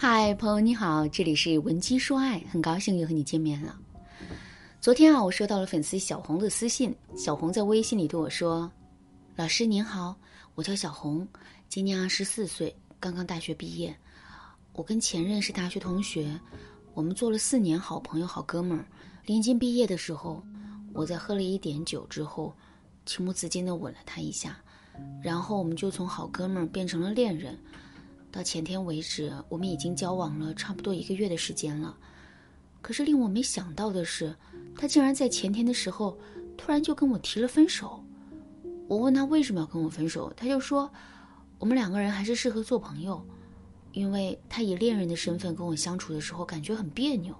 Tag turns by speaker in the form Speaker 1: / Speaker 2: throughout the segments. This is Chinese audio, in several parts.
Speaker 1: 嗨，朋友你好，这里是文姬说爱，很高兴又和你见面了。昨天啊，我收到了粉丝小红的私信，小红在微信里对我说：“老师您好，我叫小红，今年二十四岁，刚刚大学毕业。我跟前任是大学同学，我们做了四年好朋友、好哥们儿。临近毕业的时候，我在喝了一点酒之后，情不自禁地吻了他一下，然后我们就从好哥们儿变成了恋人。”到前天为止，我们已经交往了差不多一个月的时间了。可是令我没想到的是，他竟然在前天的时候突然就跟我提了分手。我问他为什么要跟我分手，他就说我们两个人还是适合做朋友，因为他以恋人的身份跟我相处的时候感觉很别扭。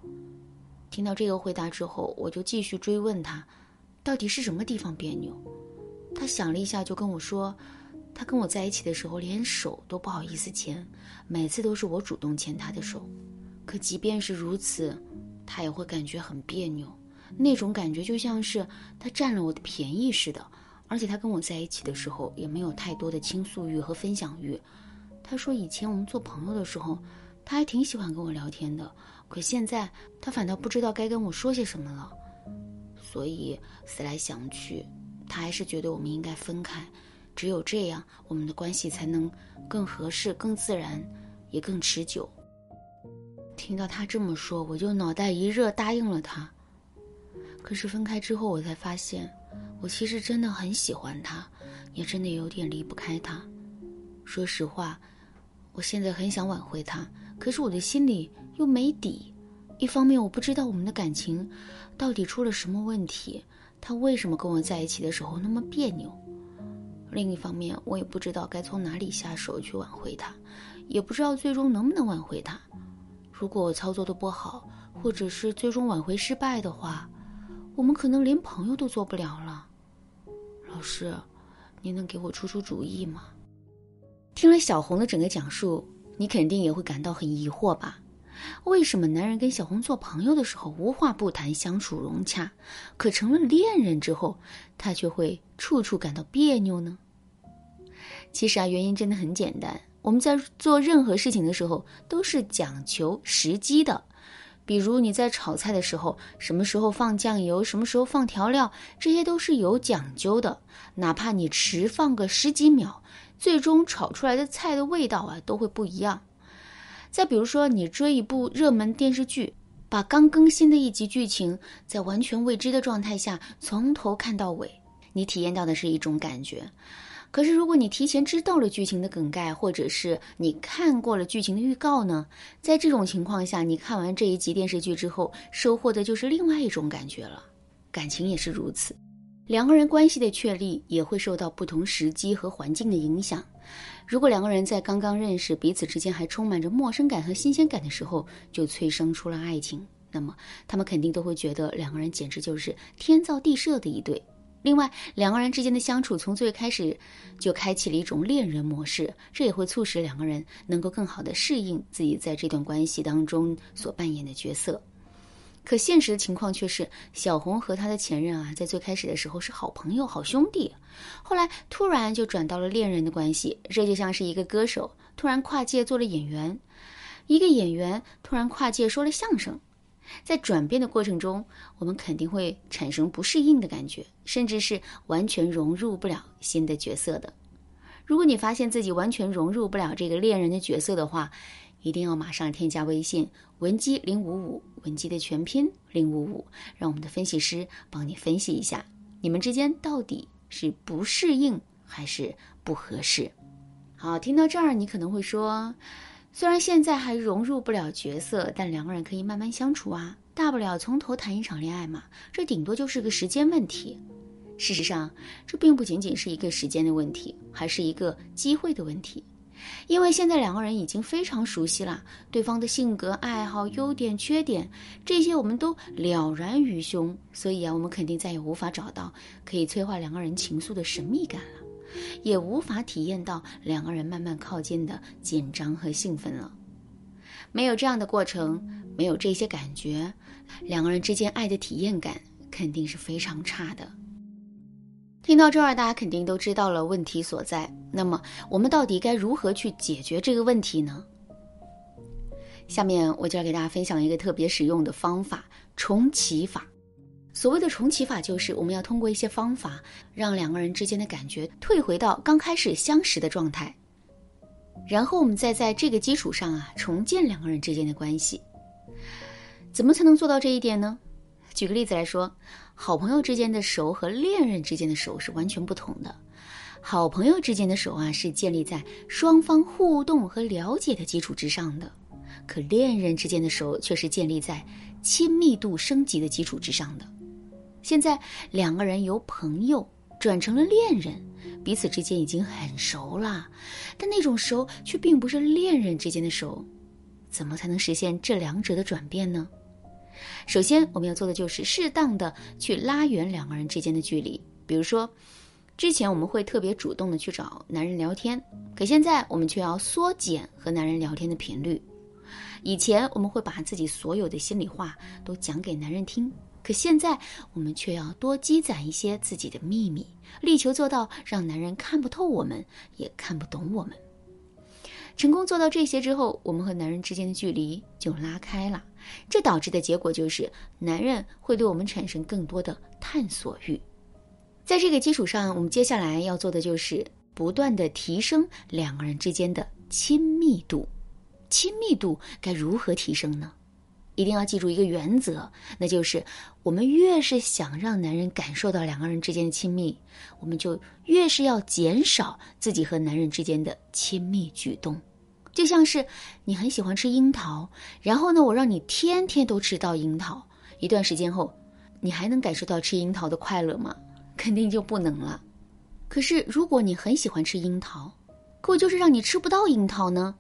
Speaker 1: 听到这个回答之后，我就继续追问他，到底是什么地方别扭？他想了一下，就跟我说。他跟我在一起的时候，连手都不好意思牵，每次都是我主动牵他的手。可即便是如此，他也会感觉很别扭，那种感觉就像是他占了我的便宜似的。而且他跟我在一起的时候，也没有太多的倾诉欲和分享欲。他说以前我们做朋友的时候，他还挺喜欢跟我聊天的，可现在他反倒不知道该跟我说些什么了。所以思来想去，他还是觉得我们应该分开。只有这样，我们的关系才能更合适、更自然，也更持久。听到他这么说，我就脑袋一热，答应了他。可是分开之后，我才发现，我其实真的很喜欢他，也真的有点离不开他。说实话，我现在很想挽回他，可是我的心里又没底。一方面，我不知道我们的感情到底出了什么问题，他为什么跟我在一起的时候那么别扭。另一方面，我也不知道该从哪里下手去挽回他，也不知道最终能不能挽回他。如果我操作的不好，或者是最终挽回失败的话，我们可能连朋友都做不了了。老师，您能给我出出主意吗？听了小红的整个讲述，你肯定也会感到很疑惑吧？为什么男人跟小红做朋友的时候无话不谈，相处融洽，可成了恋人之后，他却会处处感到别扭呢？其实啊，原因真的很简单。我们在做任何事情的时候，都是讲求时机的。比如你在炒菜的时候，什么时候放酱油，什么时候放调料，这些都是有讲究的。哪怕你迟放个十几秒，最终炒出来的菜的味道啊，都会不一样。再比如说，你追一部热门电视剧，把刚更新的一集剧情在完全未知的状态下从头看到尾，你体验到的是一种感觉。可是如果你提前知道了剧情的梗概，或者是你看过了剧情的预告呢？在这种情况下，你看完这一集电视剧之后，收获的就是另外一种感觉了。感情也是如此。两个人关系的确立也会受到不同时机和环境的影响。如果两个人在刚刚认识、彼此之间还充满着陌生感和新鲜感的时候就催生出了爱情，那么他们肯定都会觉得两个人简直就是天造地设的一对。另外，两个人之间的相处从最开始就开启了一种恋人模式，这也会促使两个人能够更好的适应自己在这段关系当中所扮演的角色。可现实的情况却是，小红和她的前任啊，在最开始的时候是好朋友、好兄弟，后来突然就转到了恋人的关系。这就像是一个歌手突然跨界做了演员，一个演员突然跨界说了相声，在转变的过程中，我们肯定会产生不适应的感觉，甚至是完全融入不了新的角色的。如果你发现自己完全融入不了这个恋人的角色的话，一定要马上添加微信文姬零五五，文姬的全拼零五五，让我们的分析师帮你分析一下，你们之间到底是不适应还是不合适。好，听到这儿，你可能会说，虽然现在还融入不了角色，但两个人可以慢慢相处啊，大不了从头谈一场恋爱嘛，这顶多就是个时间问题。事实上，这并不仅仅是一个时间的问题，还是一个机会的问题。因为现在两个人已经非常熟悉了对方的性格、爱好、优点、缺点，这些我们都了然于胸，所以啊，我们肯定再也无法找到可以催化两个人情愫的神秘感了，也无法体验到两个人慢慢靠近的紧张和兴奋了。没有这样的过程，没有这些感觉，两个人之间爱的体验感肯定是非常差的。听到这儿，大家肯定都知道了问题所在。那么，我们到底该如何去解决这个问题呢？下面我就要给大家分享一个特别实用的方法——重启法。所谓的重启法，就是我们要通过一些方法，让两个人之间的感觉退回到刚开始相识的状态，然后我们再在这个基础上啊，重建两个人之间的关系。怎么才能做到这一点呢？举个例子来说，好朋友之间的熟和恋人之间的熟是完全不同的。好朋友之间的熟啊，是建立在双方互动和了解的基础之上的；可恋人之间的熟却是建立在亲密度升级的基础之上的。现在两个人由朋友转成了恋人，彼此之间已经很熟了，但那种熟却并不是恋人之间的熟。怎么才能实现这两者的转变呢？首先，我们要做的就是适当的去拉远两个人之间的距离。比如说，之前我们会特别主动的去找男人聊天，可现在我们却要缩减和男人聊天的频率。以前我们会把自己所有的心里话都讲给男人听。可现在，我们却要多积攒一些自己的秘密，力求做到让男人看不透我们，也看不懂我们。成功做到这些之后，我们和男人之间的距离就拉开了。这导致的结果就是，男人会对我们产生更多的探索欲。在这个基础上，我们接下来要做的就是不断的提升两个人之间的亲密度。亲密度该如何提升呢？一定要记住一个原则，那就是我们越是想让男人感受到两个人之间的亲密，我们就越是要减少自己和男人之间的亲密举动。就像是你很喜欢吃樱桃，然后呢，我让你天天都吃到樱桃，一段时间后，你还能感受到吃樱桃的快乐吗？肯定就不能了。可是如果你很喜欢吃樱桃，可我就是让你吃不到樱桃呢？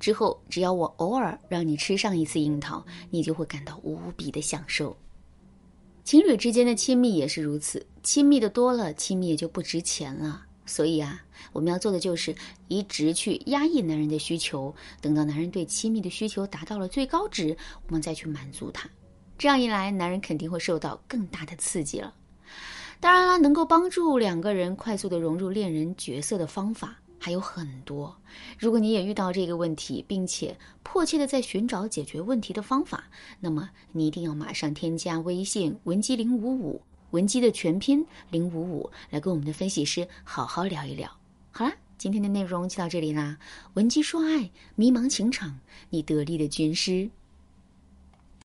Speaker 1: 之后，只要我偶尔让你吃上一次樱桃，你就会感到无比的享受。情侣之间的亲密也是如此，亲密的多了，亲密也就不值钱了。所以啊，我们要做的就是一直去压抑男人的需求，等到男人对亲密的需求达到了最高值，我们再去满足他。这样一来，男人肯定会受到更大的刺激了。当然了，能够帮助两个人快速的融入恋人角色的方法。还有很多。如果你也遇到这个问题，并且迫切的在寻找解决问题的方法，那么你一定要马上添加微信文姬零五五，文姬的全拼零五五，来跟我们的分析师好好聊一聊。好啦，今天的内容就到这里啦。文姬说爱，迷茫情场，你得力的军师。